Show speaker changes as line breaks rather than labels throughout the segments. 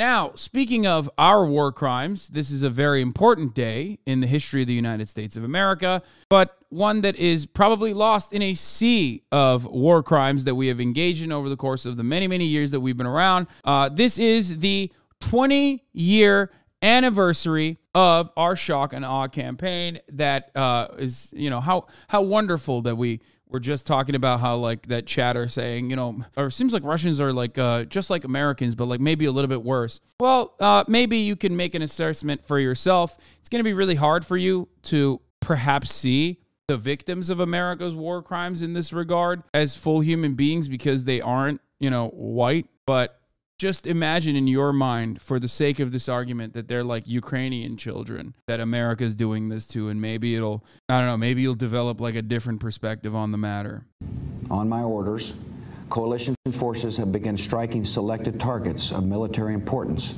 Now, speaking of our war crimes, this is a very important day in the history of the United States of America, but one that is probably lost in a sea of war crimes that we have engaged in over the course of the many, many years that we've been around. Uh, this is the 20 year anniversary of our shock and awe campaign that uh, is you know how how wonderful that we we're just talking about how like that chatter saying, you know, or it seems like Russians are like uh, just like Americans, but like maybe a little bit worse. Well, uh, maybe you can make an assessment for yourself. It's going to be really hard for you to perhaps see the victims of America's war crimes in this regard as full human beings because they aren't, you know, white. But just imagine in your mind, for the sake of this argument, that they're like Ukrainian children that America's doing this to, and maybe it'll, I don't know, maybe you'll develop like a different perspective on the matter.
On my orders, coalition forces have begun striking selected targets of military importance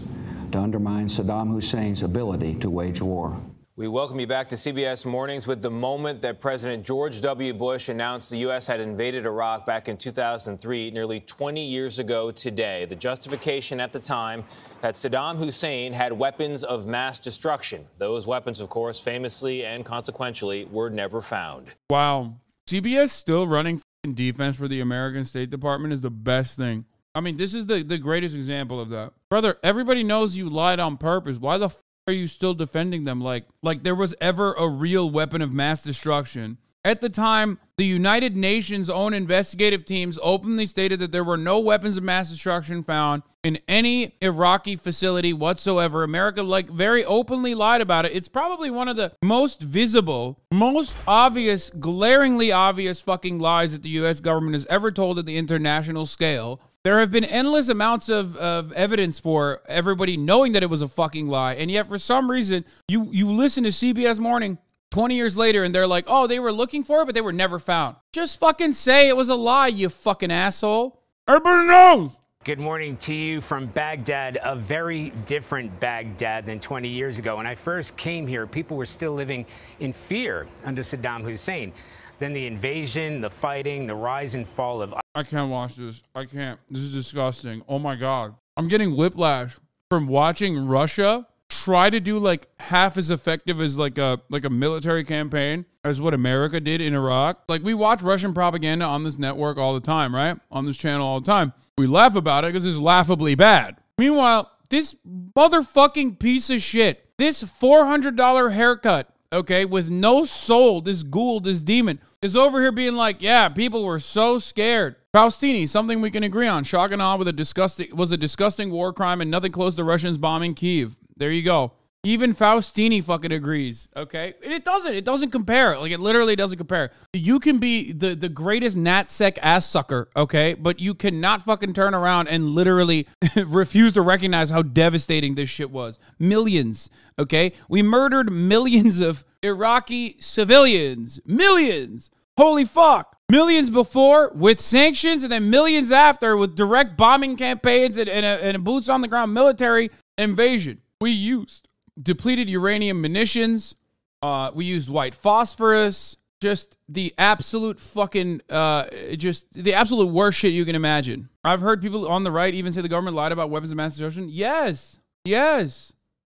to undermine Saddam Hussein's ability to wage war.
We welcome you back to CBS Mornings with the moment that President George W. Bush announced the U.S. had invaded Iraq back in 2003, nearly 20 years ago today. The justification at the time that Saddam Hussein had weapons of mass destruction. Those weapons, of course, famously and consequentially, were never found.
Wow. CBS still running defense for the American State Department is the best thing. I mean, this is the, the greatest example of that. Brother, everybody knows you lied on purpose. Why the are you still defending them like like there was ever a real weapon of mass destruction? At the time, the United Nations own investigative teams openly stated that there were no weapons of mass destruction found in any Iraqi facility whatsoever. America, like, very openly lied about it. It's probably one of the most visible, most obvious, glaringly obvious fucking lies that the US government has ever told at the international scale. There have been endless amounts of, of evidence for everybody knowing that it was a fucking lie. And yet, for some reason, you, you listen to CBS Morning 20 years later and they're like, oh, they were looking for it, but they were never found. Just fucking say it was a lie, you fucking asshole. Everybody knows.
Good morning to you from Baghdad, a very different Baghdad than 20 years ago. When I first came here, people were still living in fear under Saddam Hussein. Then the invasion, the fighting, the rise and fall of
I can't watch this. I can't. This is disgusting. Oh my god. I'm getting whiplash from watching Russia try to do like half as effective as like a like a military campaign as what America did in Iraq. Like we watch Russian propaganda on this network all the time, right? On this channel all the time. We laugh about it because it's laughably bad. Meanwhile, this motherfucking piece of shit, this $400 haircut, okay, with no soul, this ghoul, this demon, is over here being like, yeah, people were so scared. Faustini, something we can agree on. Shock and awe with a disgusting was a disgusting war crime and nothing close to Russians bombing Kiev. There you go. Even Faustini fucking agrees. Okay, and it doesn't. It doesn't compare. Like it literally doesn't compare. You can be the the greatest natsec ass sucker. Okay, but you cannot fucking turn around and literally refuse to recognize how devastating this shit was. Millions. Okay, we murdered millions of Iraqi civilians. Millions. Holy fuck. Millions before with sanctions, and then millions after with direct bombing campaigns and, and, a, and a boots on the ground military invasion. We used depleted uranium munitions. Uh, we used white phosphorus. Just the absolute fucking, uh, just the absolute worst shit you can imagine. I've heard people on the right even say the government lied about weapons of mass destruction. Yes, yes,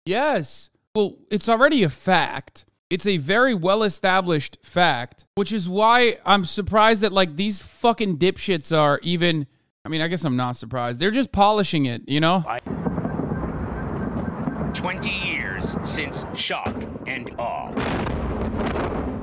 yes. Well, it's already a fact. It's a very well established fact, which is why I'm surprised that like these fucking dipshits are even. I mean, I guess I'm not surprised. They're just polishing it, you know?
20 years since shock and awe.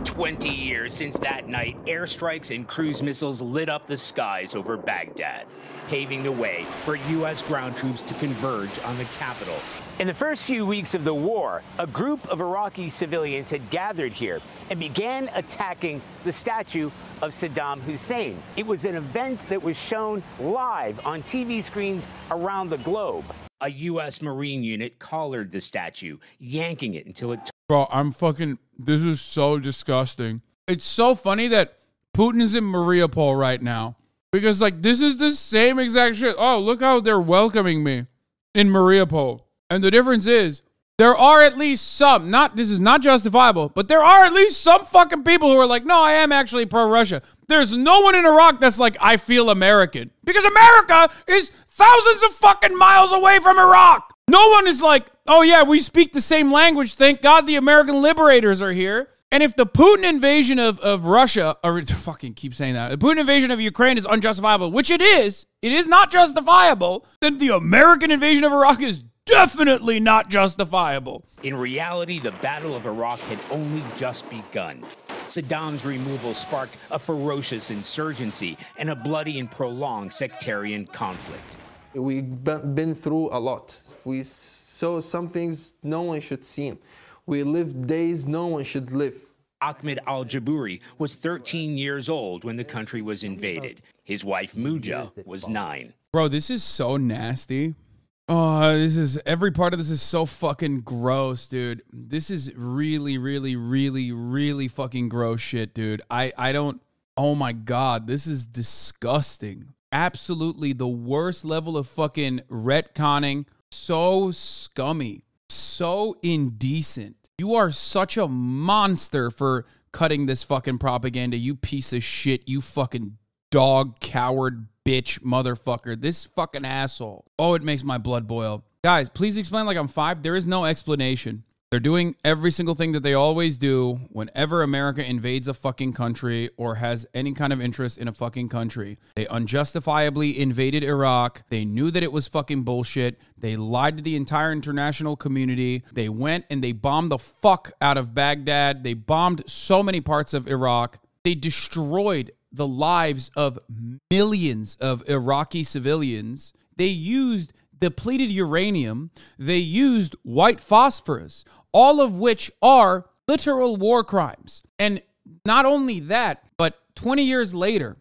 20 years since that night, airstrikes and cruise missiles lit up the skies over Baghdad, paving the way for U.S. ground troops to converge on the capital. In the first few weeks of the war, a group of Iraqi civilians had gathered here and began attacking the statue of Saddam Hussein. It was an event that was shown live on TV screens around the globe a U.S. Marine unit collared the statue, yanking it until it. T-
Bro, I'm fucking. This is so disgusting. It's so funny that Putin is in Mariupol right now because, like, this is the same exact shit. Oh, look how they're welcoming me in Mariupol. And the difference is there are at least some, not this is not justifiable, but there are at least some fucking people who are like, no, I am actually pro Russia. There's no one in Iraq that's like, I feel American. Because America is thousands of fucking miles away from Iraq. No one is like, oh yeah, we speak the same language. Thank God the American liberators are here. And if the Putin invasion of, of Russia, or fucking keep saying that, the Putin invasion of Ukraine is unjustifiable, which it is, it is not justifiable, then the American invasion of Iraq is definitely not justifiable.
In reality, the Battle of Iraq had only just begun. Saddam's removal sparked a ferocious insurgency and a bloody and prolonged sectarian conflict.
We've been through a lot. We saw some things no one should see. We lived days no one should live.
Ahmed al Jabouri was 13 years old when the country was invaded. His wife Muja was nine.
Bro, this is so nasty. Oh, this is every part of this is so fucking gross, dude. This is really, really, really, really fucking gross shit, dude. I, I don't. Oh my god, this is disgusting. Absolutely the worst level of fucking retconning. So scummy so indecent. You are such a monster for cutting this fucking propaganda, you piece of shit, you fucking dog, coward, bitch, motherfucker. This fucking asshole. Oh, it makes my blood boil. Guys, please explain like I'm five. There is no explanation. They're doing every single thing that they always do whenever America invades a fucking country or has any kind of interest in a fucking country. They unjustifiably invaded Iraq. They knew that it was fucking bullshit. They lied to the entire international community. They went and they bombed the fuck out of Baghdad. They bombed so many parts of Iraq. They destroyed the lives of millions of Iraqi civilians. They used depleted uranium. They used white phosphorus all of which are literal war crimes. And not only that, but 20 years later,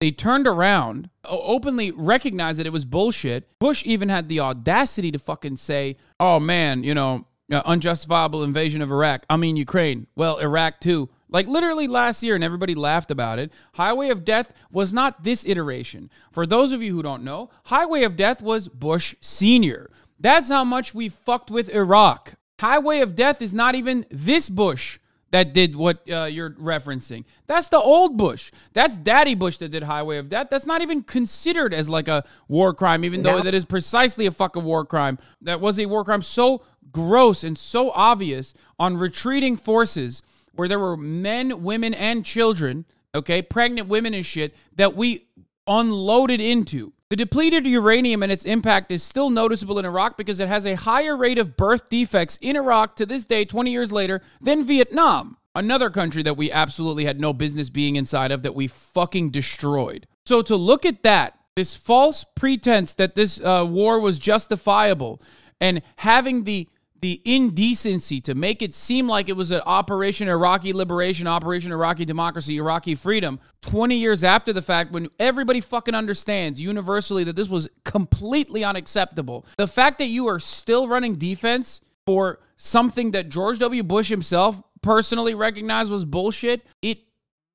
they turned around, openly recognized that it was bullshit. Bush even had the audacity to fucking say, oh man, you know, uh, unjustifiable invasion of Iraq. I mean, Ukraine. Well, Iraq too. Like literally last year, and everybody laughed about it. Highway of Death was not this iteration. For those of you who don't know, Highway of Death was Bush Sr. That's how much we fucked with Iraq. Highway of Death is not even this Bush that did what uh, you're referencing. That's the old Bush. That's Daddy Bush that did Highway of Death. That's not even considered as like a war crime, even though that is precisely a fucking war crime. That was a war crime so gross and so obvious on retreating forces where there were men, women, and children, okay, pregnant women and shit, that we unloaded into. The depleted uranium and its impact is still noticeable in Iraq because it has a higher rate of birth defects in Iraq to this day, 20 years later, than Vietnam, another country that we absolutely had no business being inside of that we fucking destroyed. So to look at that, this false pretense that this uh, war was justifiable and having the the indecency to make it seem like it was an Operation Iraqi Liberation, Operation Iraqi Democracy, Iraqi Freedom 20 years after the fact when everybody fucking understands universally that this was completely unacceptable. The fact that you are still running defense for something that George W. Bush himself personally recognized was bullshit, it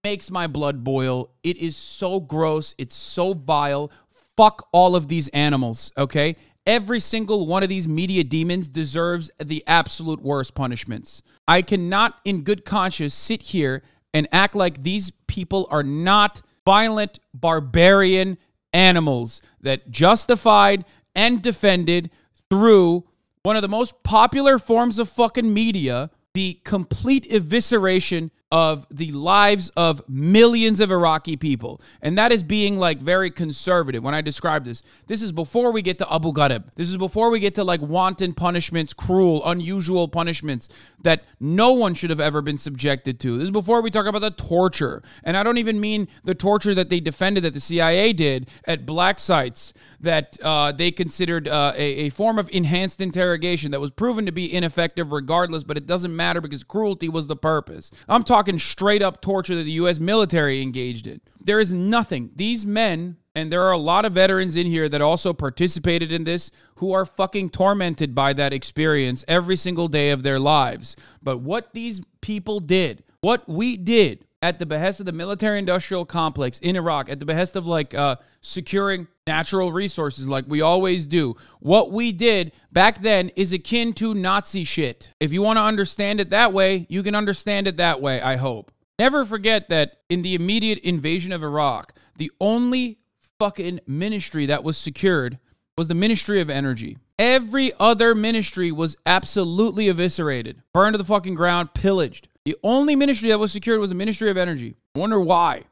makes my blood boil. It is so gross. It's so vile. Fuck all of these animals, okay? Every single one of these media demons deserves the absolute worst punishments. I cannot, in good conscience, sit here and act like these people are not violent, barbarian animals that justified and defended through one of the most popular forms of fucking media the complete evisceration of the lives of millions of Iraqi people. And that is being like very conservative when I describe this. This is before we get to Abu Ghraib. This is before we get to like wanton punishments, cruel, unusual punishments that no one should have ever been subjected to. This is before we talk about the torture. And I don't even mean the torture that they defended that the CIA did at black sites that uh, they considered uh, a, a form of enhanced interrogation that was proven to be ineffective regardless, but it doesn't matter because cruelty was the purpose. I'm talking straight up torture that the U.S. military engaged in. There is nothing. These men, and there are a lot of veterans in here that also participated in this who are fucking tormented by that experience every single day of their lives. But what these people did, what we did, at the behest of the military industrial complex in Iraq, at the behest of like uh, securing natural resources like we always do. What we did back then is akin to Nazi shit. If you want to understand it that way, you can understand it that way, I hope. Never forget that in the immediate invasion of Iraq, the only fucking ministry that was secured was the Ministry of Energy. Every other ministry was absolutely eviscerated, burned to the fucking ground, pillaged. The only ministry that was secured was the Ministry of Energy. I wonder why.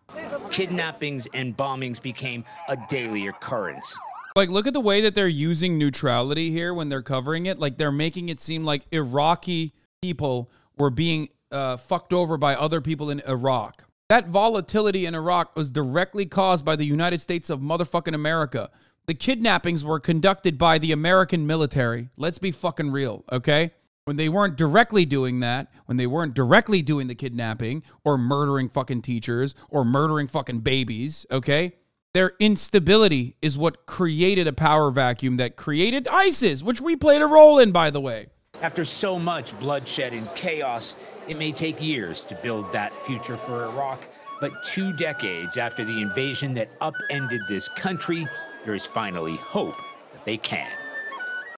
Kidnappings and bombings became a daily occurrence.
Like, look at the way that they're using neutrality here when they're covering it. Like, they're making it seem like Iraqi people were being uh, fucked over by other people in Iraq. That volatility in Iraq was directly caused by the United States of motherfucking America. The kidnappings were conducted by the American military. Let's be fucking real, okay? When they weren't directly doing that, when they weren't directly doing the kidnapping or murdering fucking teachers or murdering fucking babies, okay? Their instability is what created a power vacuum that created ISIS, which we played a role in, by the way.
After so much bloodshed and chaos, it may take years to build that future for Iraq, but two decades after the invasion that upended this country, there is finally hope that they can.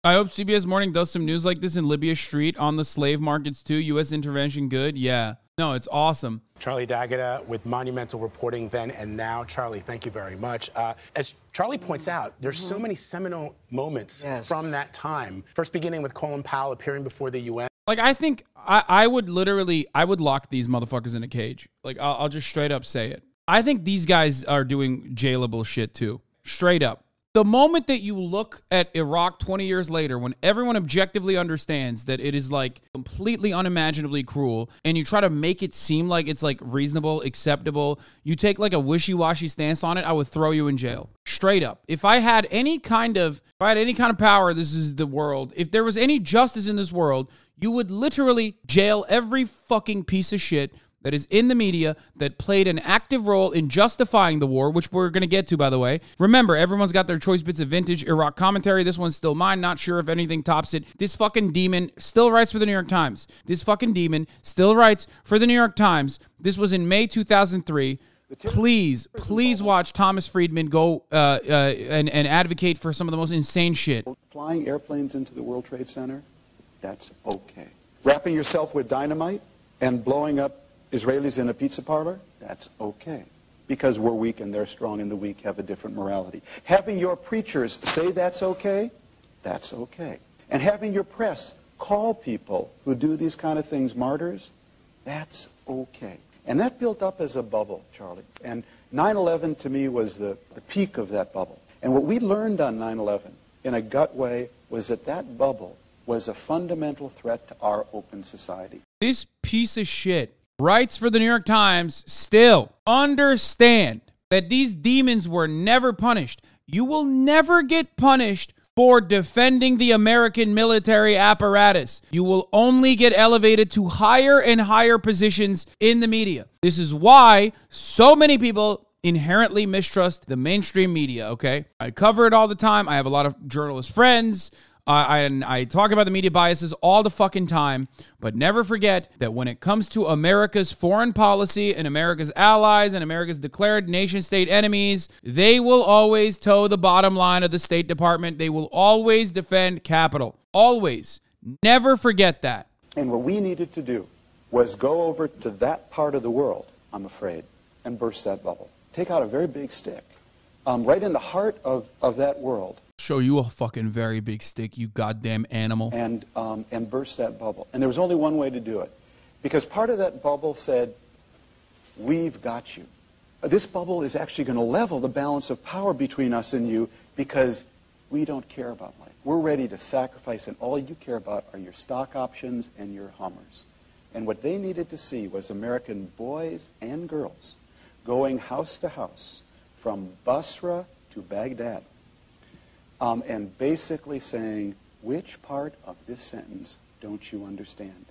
I hope CBS Morning does some news like this in Libya Street on the slave markets too. U.S. intervention good? Yeah. No, it's awesome.
Charlie D'Agata with monumental reporting then and now. Charlie, thank you very much. Uh, as Charlie points out, there's so
Mm-hmm.
many seminal moments
Yes.
from that time. First beginning with Colin Powell appearing before the UN.
Like I think I, I would literally I would lock these motherfuckers in a cage. Like I'll, I'll just straight up say it. I think these guys are doing jailable shit too. Straight up. The moment that you look at Iraq 20 years later, when everyone objectively understands that it is like completely unimaginably cruel, and you try to make it seem like it's like reasonable, acceptable, you take like a wishy washy stance on it, I would throw you in jail. Straight up. If I had any kind of, if I had any kind of power, this is the world. If there was any justice in this world, you would literally jail every fucking piece of shit that is in the media that played an active role in justifying the war, which we're going to get to, by the way. Remember, everyone's got their choice bits of vintage Iraq commentary. This one's still mine. Not sure if anything tops it. This fucking demon still writes for the New York Times. This fucking demon still writes for the New York Times. This was in May 2003. Please, please watch Thomas Friedman go uh, uh, and, and advocate for some of the most insane shit.
Flying airplanes into the World Trade Center, that's okay. Wrapping yourself with dynamite and blowing up Israelis in a pizza parlor, that's okay. Because we're weak and they're strong and the weak have a different morality. Having your preachers say that's okay, that's okay. And having your press call people who do these kind of things martyrs, that's okay. And that built up as a bubble, Charlie. And 9-11 to me was the, the peak of that bubble. And what we learned on 9-11 in a gut way was that that bubble was a fundamental threat to our open society.
This piece of shit writes for the New York Times still understand that these demons were never punished. You will never get punished for defending the American military apparatus. You will only get elevated to higher and higher positions in the media. This is why so many people inherently mistrust the mainstream media, okay? I cover it all the time. I have a lot of journalist friends. I, I, I talk about the media biases all the fucking time, but never forget that when it comes to America's foreign policy and America's allies and America's declared nation state enemies, they will always toe the bottom line of the State Department. They will always defend capital. Always. Never forget that.
And what we needed to do was go over to that part of the world, I'm afraid, and burst that bubble. Take out a very big stick, um, right in the heart of, of that world,
Show you a fucking very big stick, you goddamn animal.
and, um, and burst that bubble. And there was only one way to do it. Because part of that bubble said, we've got you. This bubble is actually going to level the balance of power between us and you because we don't care about life. We're ready to sacrifice, and all you care about are your stock options and your Hummers. And what they needed to see was American boys and girls going house to house from Basra to Baghdad um, and basically saying, which part of this sentence don't you understand?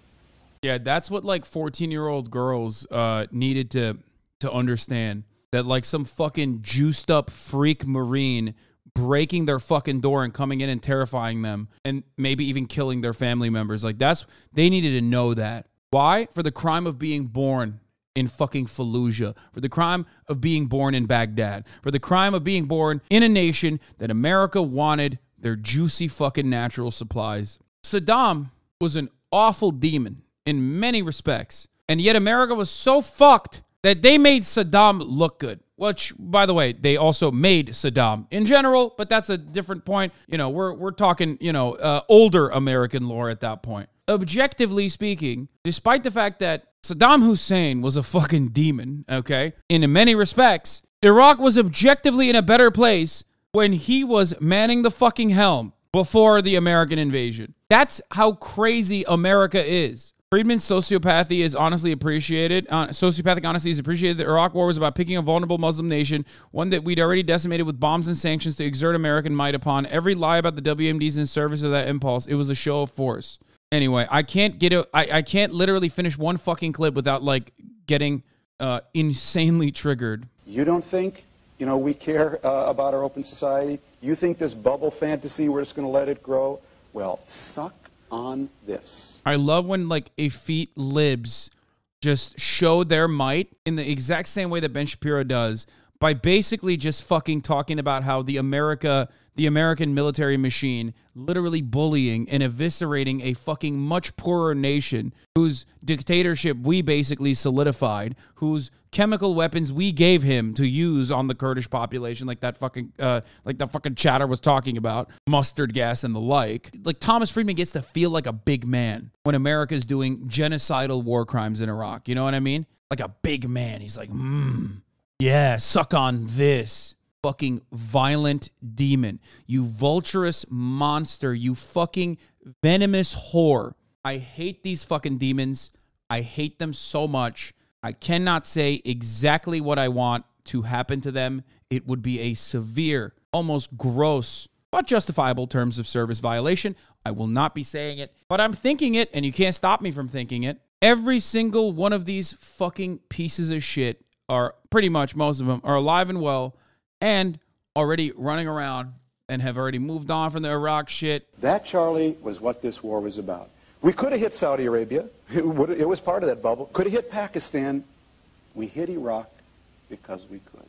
Yeah, that's what like 14 year old girls uh, needed to to understand that like some fucking juiced up freak marine breaking their fucking door and coming in and terrifying them and maybe even killing their family members. Like that's they needed to know that. Why? For the crime of being born in fucking Fallujah, for the crime of being born in Baghdad, for the crime of being born in a nation that America wanted their juicy fucking natural supplies. Saddam was an awful demon in many respects. And yet America was so fucked that they made Saddam look good. which by the way, they also made Saddam in general, but that's a different point. You know, we're we're talking, you know, uh, older American lore at that point. Objectively speaking, despite the fact that Saddam Hussein was a fucking demon, okay? In many respects, Iraq was objectively in a better place when he was manning the fucking helm before the American invasion. That's how crazy America is. Friedman's sociopathy is honestly appreciated. Uh, sociopathic honesty is appreciated. The Iraq War was about picking a vulnerable Muslim nation, one that we'd already decimated with bombs and sanctions to exert American might upon. Every lie about the WMDs in service of that impulse. It was a show of force. Anyway, I can't get it. I, I can't literally finish one fucking clip without like getting uh, insanely triggered.
You don't think, you know, we care uh, about our open society? You think this bubble fantasy, we're just going to let it grow? Well, suck on this.
I love when like effete libs just show their might in the exact same way that Ben Shapiro does by basically just fucking talking about how the America, the American military machine, literally bullying and eviscerating a fucking much poorer nation whose dictatorship we basically solidified, whose chemical weapons we gave him to use on the Kurdish population, like that fucking, uh, like that fucking chatter was talking about, mustard gas and the like. Like Thomas Friedman gets to feel like a big man when America's doing genocidal war crimes in Iraq. You know what I mean? Like a big man. He's like, mmm. Yeah, suck on this. Fucking violent demon. You vulturous monster. You fucking venomous whore. I hate these fucking demons. I hate them so much. I cannot say exactly what I want to happen to them. It would be a severe, almost gross, but justifiable terms of service violation. I will not be saying it, but I'm thinking it, and you can't stop me from thinking it. Every single one of these fucking pieces of shit are pretty much most of them are alive and well and already running around and have already moved on from the Iraq shit.
That, Charlie, was what this war was about. We could have hit Saudi Arabia. It, would, it was part of that bubble. Could have hit Pakistan. We hit Iraq because we could.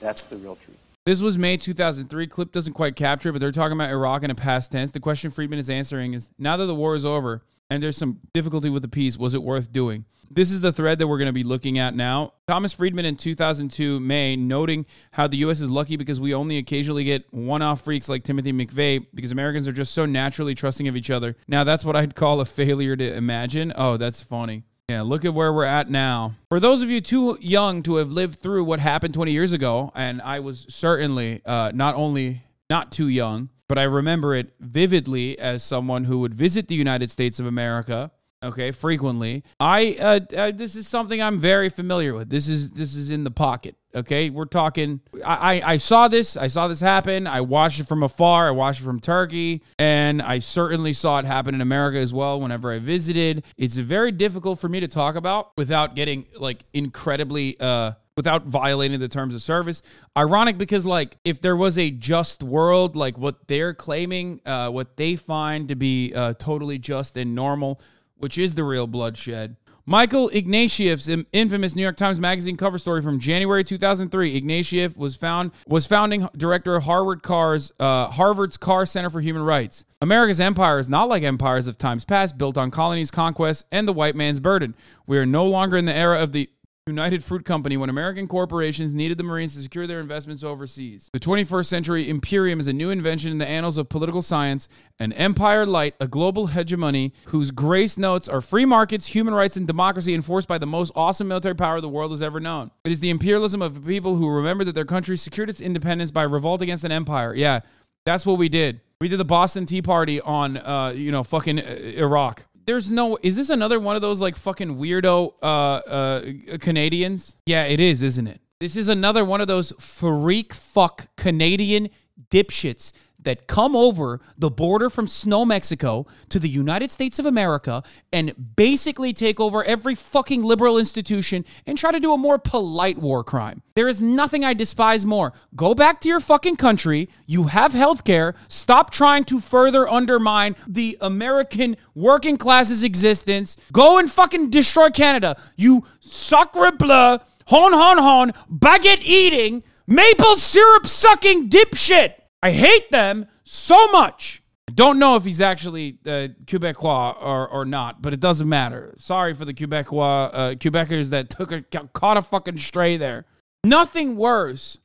That's the real truth.
This was May 2003. Clip doesn't quite capture, it, but they're talking about Iraq in a past tense. The question Friedman is answering is now that the war is over and there's some difficulty with the piece. was it worth doing? This is the thread that we're going to be looking at now. Thomas Friedman in 2002 May noting how the U.S. is lucky because we only occasionally get one-off freaks like Timothy McVeigh because Americans are just so naturally trusting of each other. Now that's what I'd call a failure to imagine. Oh, that's funny. Yeah, look at where we're at now. For those of you too young to have lived through what happened 20 years ago, and I was certainly uh, not only not too young, but I remember it vividly as someone who would visit the United States of America okay frequently. I uh, uh, this is something i'm very familiar with. This is this is in the pocket okay? We're talking I, I i saw this i saw this happen. I watched it from afar. I watched it from turkey and i certainly saw it happen in america as well whenever i visited. It's very difficult for me to talk about without getting like incredibly uh without violating the terms of service. Ironic because, like, if there was a just world, like what they're claiming, uh, what they find to be uh, totally just and normal, which is the real bloodshed. Michael Ignatieff's infamous New York Times Magazine cover story from January 2003. Ignatieff was found was founding director of Harvard Carr's, uh, Harvard's Carr Center for Human Rights. America's empire is not like empires of times past, built on colonies, conquests, and the white man's burden. We are no longer in the era of the United Fruit Company when American corporations needed the Marines to secure their investments overseas. The 21st century imperium is a new invention in the annals of political science, an empire light, a global hegemony whose grace notes are free markets, human rights, and democracy enforced by the most awesome military power the world has ever known. It is the imperialism of people who remember that their country secured its independence by revolt against an empire. Yeah, that's what we did. We did the Boston Tea Party on, uh, you know, fucking uh, Iraq there's no is this another one of those like fucking weirdo uh uh Canadians? Yeah, it is, isn't it? This is another one of those freak fuck Canadian dipshits that come over the border from Snow, Mexico to the United States of America and basically take over every fucking liberal institution and try to do a more polite war crime. There is nothing I despise more. Go back to your fucking country. You have health care. Stop trying to further undermine the American working class's existence. Go and fucking destroy Canada. You sacre bleu, hon hon hon, baguette eating, maple syrup sucking dipshit. I hate them so much. I don't know if he's actually uh, Quebecois or, or not, but it doesn't matter. Sorry for the Quebecois uh, Quebecers that took a caught a fucking stray there. Nothing worse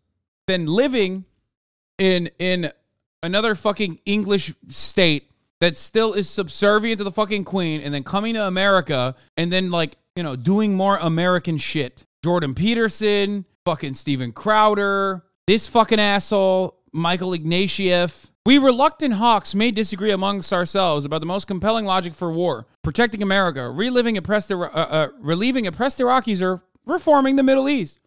than living in in another fucking English state that still is subservient to the fucking queen and then coming to America and then like, you know, doing more American shit. Jordan Peterson, fucking Steven Crowder, this fucking asshole, Michael Ignatieff. We reluctant hawks may disagree amongst ourselves about the most compelling logic for war, protecting America, reliving oppressed, uh, uh, relieving oppressed Iraqis, or reforming the Middle East.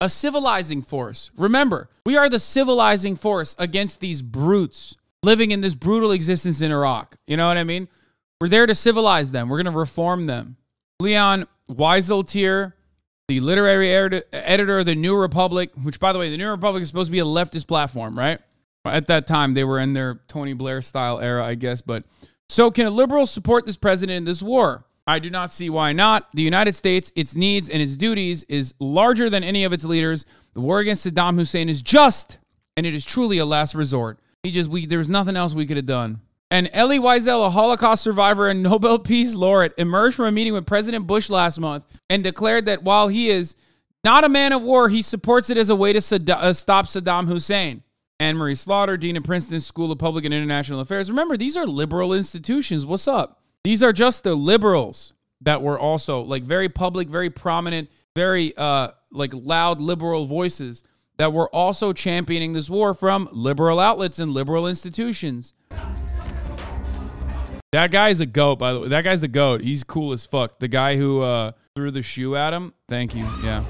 A civilizing force. Remember, we are the civilizing force against these brutes living in this brutal existence in Iraq. You know what I mean? We're there to civilize them. We're going to reform them. Leon Wieseltier, the literary editor of the New Republic, which, by the way, the New Republic is supposed to be a leftist platform, right? At that time, they were in their Tony Blair style era, I guess. But so, can a liberal support this president in this war? I do not see why not. The United States, its needs and its duties is larger than any of its leaders. The war against Saddam Hussein is just, and it is truly a last resort. He just we there was nothing else we could have done. And Elie Wiesel, a Holocaust survivor and Nobel Peace Laureate, emerged from a meeting with President Bush last month and declared that while he is not a man of war, he supports it as a way to uh, stop Saddam Hussein. Anne Marie Slaughter, Dean of Princeton School of Public and International Affairs. Remember, these are liberal institutions. What's up? These are just the liberals that were also like very public, very prominent, very uh like loud liberal voices that were also championing this war from liberal outlets and liberal institutions. That guy's a goat, by the way. That guy's a goat. He's cool as fuck. The guy who uh, threw the shoe at him. Thank you. Yeah.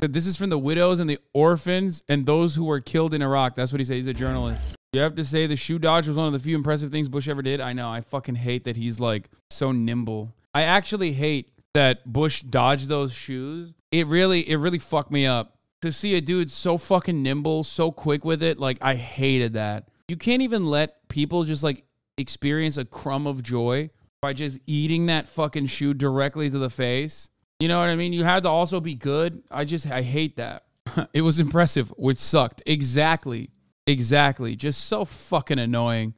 This is from the widows and the orphans and those who were killed in Iraq. That's what he said. He's a journalist. You have to say the shoe dodge was one of the few impressive things Bush ever did. I know. I fucking hate that he's like so nimble. I actually hate that Bush dodged those shoes. It really, it really fucked me up to see a dude so fucking nimble, so quick with it, like I hated that. You can't even let people just like experience a crumb of joy by just eating that fucking shoe directly to the face. You know what I mean? You had to also be good. I just I hate that. it was impressive, which sucked. Exactly. Exactly. Just so fucking annoying.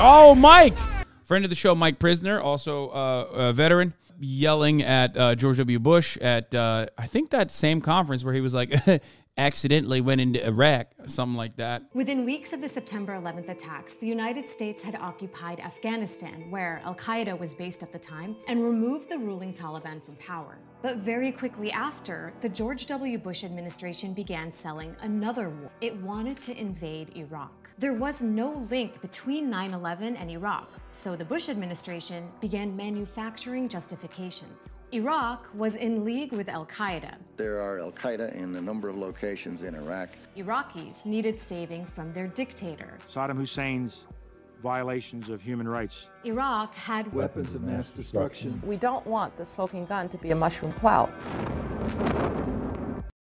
Oh, Mike! Friend of the show, Mike Prysner, also uh, a veteran yelling at uh, George W. Bush at uh, I think that same conference where he was like, accidentally went into Iraq, something like that.
Within weeks of the September 11th attacks, the United States had occupied Afghanistan, where Al Qaeda was based at the time, and removed the ruling Taliban from power. But very quickly after, the George W. Bush administration began selling another war. It wanted to invade Iraq. There was no link between 9 11 and Iraq, so the Bush administration began manufacturing justifications. Iraq was in league with Al Qaeda.
There are Al Qaeda in a number of locations in Iraq.
Iraqis needed saving from their dictator.
Saddam Hussein's violations of human rights.
Iraq had
weapons of mass destruction.
We don't want the smoking gun to be a mushroom cloud.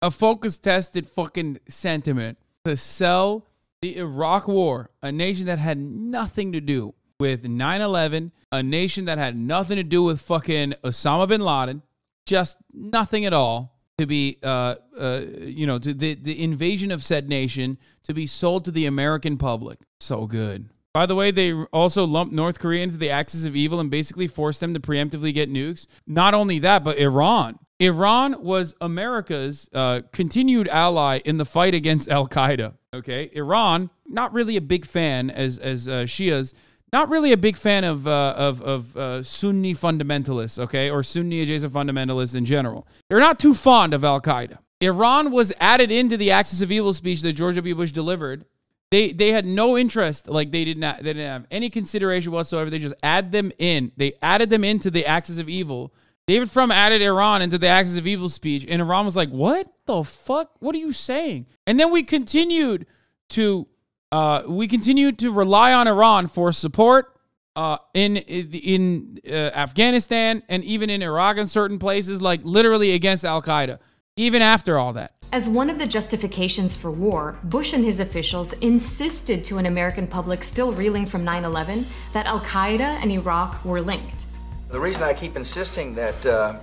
A focus tested fucking sentiment to sell the Iraq War, a nation that had nothing to do with 9 11, a nation that had nothing to do with fucking Osama bin Laden, just nothing at all, to be, uh, uh, you know, to the, the invasion of said nation to be sold to the American public. So good. By the way, they also lumped North Korea into the axis of evil and basically forced them to preemptively get nukes. Not only that, but Iran. Iran was America's uh, continued ally in the fight against Al Qaeda. Okay, Iran, not really a big fan as as uh, Shias, not really a big fan of uh, of of uh, Sunni fundamentalists. Okay, or Sunni adjacent fundamentalists in general. They're not too fond of Al Qaeda. Iran was added into the axis of evil speech that George W. Bush delivered they they had no interest. Like they did not they didn't have any consideration whatsoever. They just add them in. They added them into the axis of evil. David Frum added Iran into the axis of evil speech, and Iran was like, "What the fuck? What are you saying?" And then we continued to uh, we continue to rely on Iran for support uh, in in uh, Afghanistan and even in Iraq in certain places, like literally against Al Qaeda. Even after all that.
As one of the justifications for war, Bush and his officials insisted to an American public still reeling from 9 11 that Al Qaeda and Iraq were linked.
The reason I keep insisting that uh,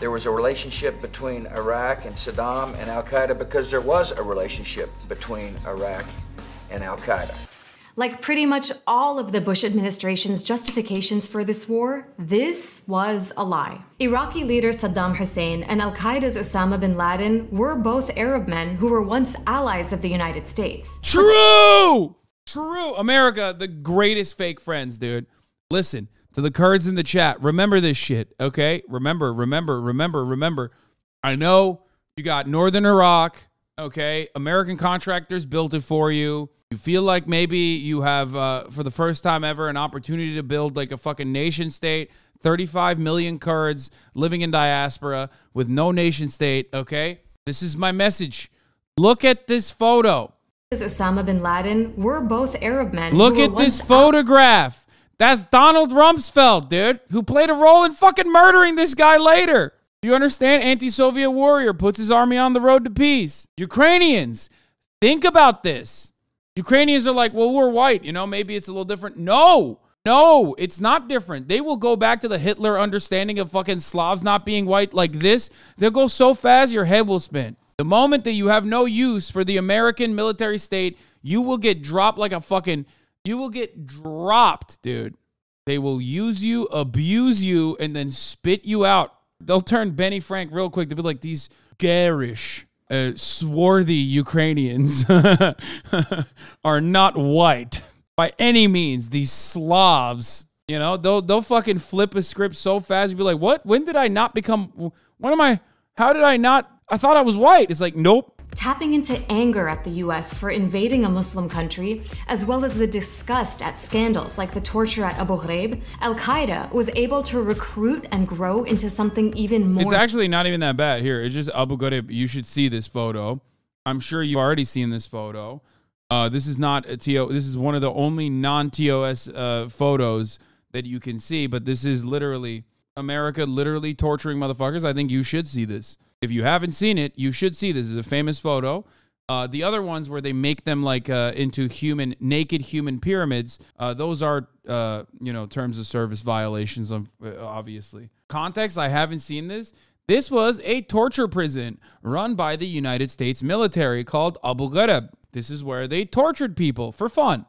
there was a relationship between Iraq and Saddam and Al Qaeda because there was a relationship between Iraq and Al Qaeda.
Like pretty much all of the Bush administration's justifications for this war, this was a lie. Iraqi leader Saddam Hussein and Al Qaeda's Osama bin Laden were both Arab men who were once allies of the United States.
True! True. America, the greatest fake friends, dude. Listen to the Kurds in the chat. Remember this shit, okay? Remember, remember, remember, remember. I know you got Northern Iraq, okay? American contractors built it for you. You feel like maybe you have, uh, for the first time ever, an opportunity to build like a fucking nation state. 35 million Kurds living in diaspora with no nation state, okay? This is my message. Look at this photo.
Osama bin Laden were both Arab men.
Look at this photograph. That's Donald Rumsfeld, dude, who played a role in fucking murdering this guy later. Do you understand? Anti Soviet warrior puts his army on the road to peace. Ukrainians, think about this. Ukrainians are like, well, we're white. You know, maybe it's a little different. No, no, it's not different. They will go back to the Hitler understanding of fucking Slavs not being white like this. They'll go so fast your head will spin. The moment that you have no use for the American military state, you will get dropped like a fucking. You will get dropped, dude. They will use you, abuse you, and then spit you out. They'll turn Benny Frank real quick to be like these garish, uh, swarthy Ukrainians are not white by any means. These Slavs, you know, they'll they'll fucking flip a script so fast. You'll be like, what? When did I not become? When am I? How did I not? I thought I was white. It's like, nope.
Tapping into anger at the US for invading a Muslim country, as well as the disgust at scandals like the torture at Abu Ghraib, Al Qaeda was able to recruit and grow into something even more.
It's actually not even that bad. Here, it's just Abu Ghraib. You should see this photo. I'm sure you've already seen this photo. Uh, this is not a TO. This is one of the only non-TOS uh, photos that you can see. But this is literally America literally torturing motherfuckers. I think you should see this. If you haven't seen it, you should see this. This is a famous photo. Uh, the other ones where they make them like uh, into human, naked human pyramids, uh, those are, uh, you know, terms of service violations, uh, obviously. Context, I haven't seen this. This was a torture prison run by the United States military called Abu Ghraib. This is where they tortured people for fun.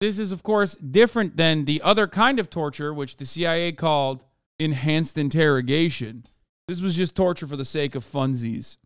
This is, of course, different than the other kind of torture, which the CIA called enhanced interrogation. This was just torture for the sake of funsies.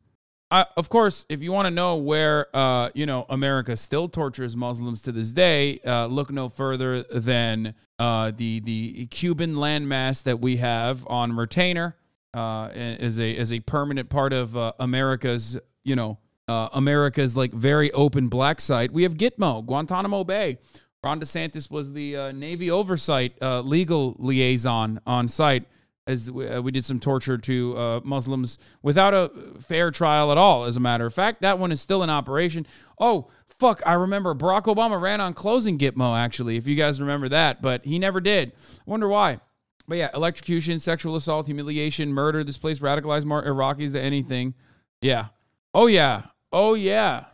I, of course, if you want to know where uh, you know America still tortures Muslims to this day, uh, look no further than uh, the the Cuban landmass that we have on retainer uh, as a as a permanent part of uh, America's you know uh, America's like very open black site. We have Gitmo, Guantanamo Bay. Ron DeSantis was the Navy oversight legal liaison on site as we, uh, we did some torture to uh, Muslims without a fair trial at all. As a matter of fact, that one is still in operation. Oh, fuck. I remember Barack Obama ran on closing Gitmo, actually, if you guys remember that, but he never did. Wonder why. But yeah, electrocution, sexual assault, humiliation, murder, This place radicalized more Iraqis than anything. Yeah. Oh, yeah. Oh, yeah.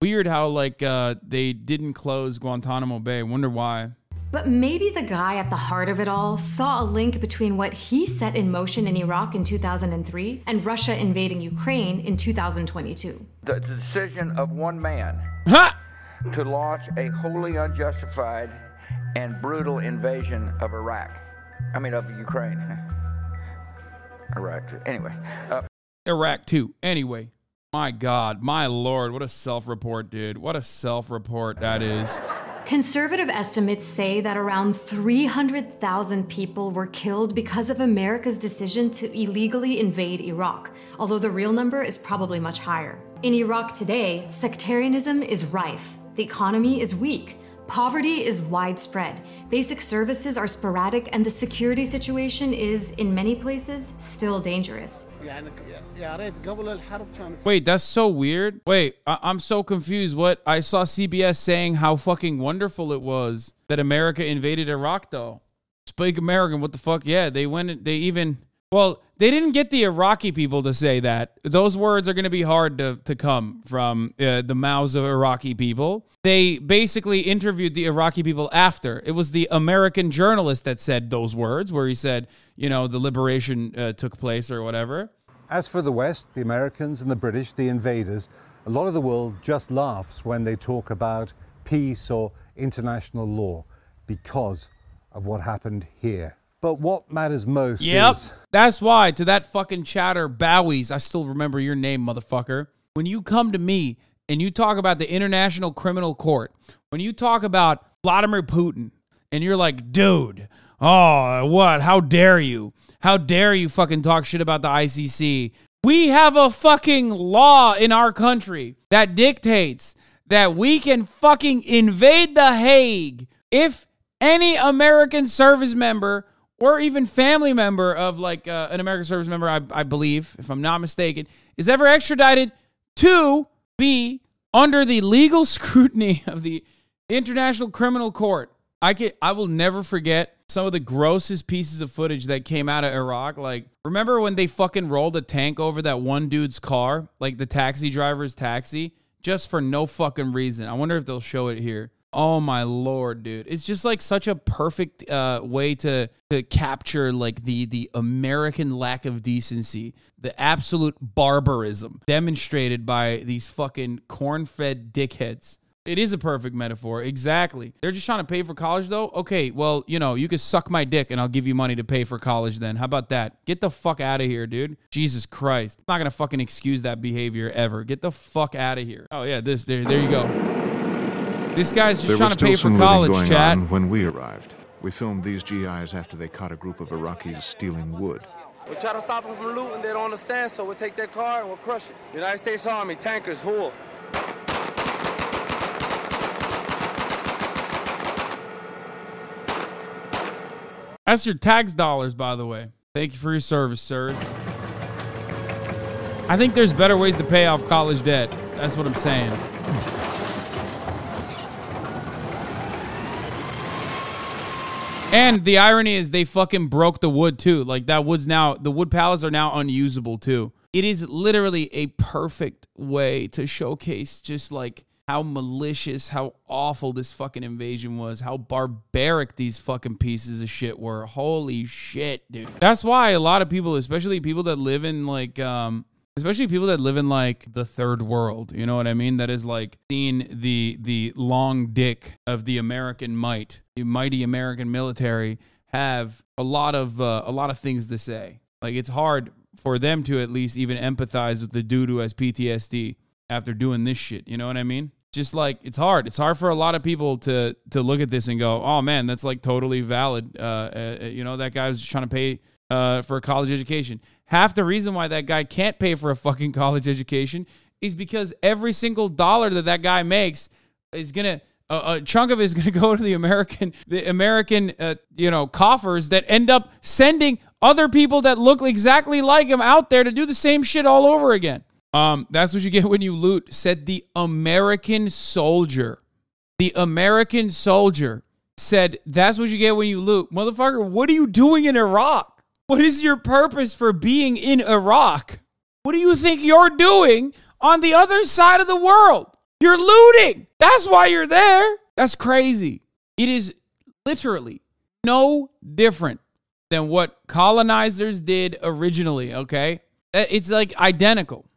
Weird how, like, uh, they didn't close Guantanamo Bay. Wonder why.
But maybe the guy at the heart of it all saw a link between what he set in motion in Iraq in 2003 and Russia invading Ukraine in 2022.
The decision of one man huh? to launch a wholly unjustified and brutal invasion of Iraq. I mean, of Ukraine. Iraq, too. Anyway. Uh,
Iraq too. Anyway, my God, my Lord, what a self report, dude. What a self report that is.
Conservative estimates say that around 300,000 people were killed because of America's decision to illegally invade Iraq, although the real number is probably much higher. In Iraq today, sectarianism is rife, the economy is weak, poverty is widespread, basic services are sporadic, and the security situation is, in many places, still dangerous.
Wait, that's so weird. Wait, I- I'm so confused. What I saw CBS saying how fucking wonderful it was that America invaded Iraq, though. Speak American, what the fuck? Yeah, they went. They even. Well, they didn't get the Iraqi people to say that. Those words are going to be hard to, to come from uh, the mouths of Iraqi people. They basically interviewed the Iraqi people after. It was the American journalist that said those words, where he said, you know, the liberation uh, took place or whatever.
As for the West, the Americans and the British, the invaders, a lot of the world just laughs when they talk about peace or international law because of what happened here. But what matters most
Yep.
is
That's why to that fucking chatter Bowies, I still remember your name, motherfucker. When you come to me and you talk about the International Criminal Court, when you talk about Vladimir Putin, and you're like, dude, oh, what? How dare you? How dare you fucking talk shit about the ICC? We have a fucking law in our country that dictates that we can fucking invade The Hague if any American service member or even family member of like uh, an American service member, I, I believe, if I'm not mistaken, is ever extradited to be under the legal scrutiny of the International Criminal Court. I can I will never forget some of the grossest pieces of footage that came out of Iraq. Like, remember when they fucking rolled a tank over that one dude's car, like the taxi driver's taxi, just for no fucking reason? I wonder if they'll show it here. Oh my lord, dude! It's just like such a perfect uh, way to to capture like the the American lack of decency, the absolute barbarism demonstrated by these fucking corn-fed dickheads. It is a perfect metaphor. Exactly. They're just trying to pay for college, though. Okay, well, you know, you could suck my dick and I'll give you money to pay for college then. How about that? Get the fuck out of here, dude. Jesus Christ. I'm not going to fucking excuse that behavior ever. Get the fuck out of here. Oh, yeah, this, there, there you go. This guy's just
there
trying
was
to pay
still
for
some looting
college,
going
chat.
on when we arrived. We filmed these GIs after they caught a group of Iraqis stealing wood.
We try to stop them from looting, they don't understand, so we'll take their car and we'll crush it. United States Army, tankers, Hool.
That's your tax dollars, by the way. Thank you for your service, sirs. I think there's better ways to pay off college debt. That's what I'm saying. And the irony is they fucking broke the wood too. Like that wood's now the wood pallets are now unusable too. It is literally a perfect way to showcase just like how malicious, how awful this fucking invasion was, how barbaric these fucking pieces of shit were. Holy shit, dude. That's why a lot of people, especially people that live in like um especially people that live in like the third world, you know what I mean? That is like seeing the the long dick of the American might, the mighty American military have a lot of uh, a lot of things to say. Like it's hard for them to at least even empathize with the dude who has PTSD after doing this shit. You know what I mean? Just like it's hard. It's hard for a lot of people to to look at this and go, "Oh man, that's like totally valid." Uh, uh, you know, that guy was just trying to pay uh, for a college education. Half the reason why that guy can't pay for a fucking college education is because every single dollar that that guy makes is gonna a, a chunk of it is gonna go to the American the American uh, you know coffers that end up sending other people that look exactly like him out there to do the same shit all over again. Um, that's what you get when you loot. Said the American soldier. The American soldier said, "That's what you get when you loot, motherfucker." What are you doing in Iraq? What is your purpose for being in Iraq? What do you think you're doing on the other side of the world? You're looting. That's why you're there. That's crazy. It is literally no different than what colonizers did originally, okay? It's like identical.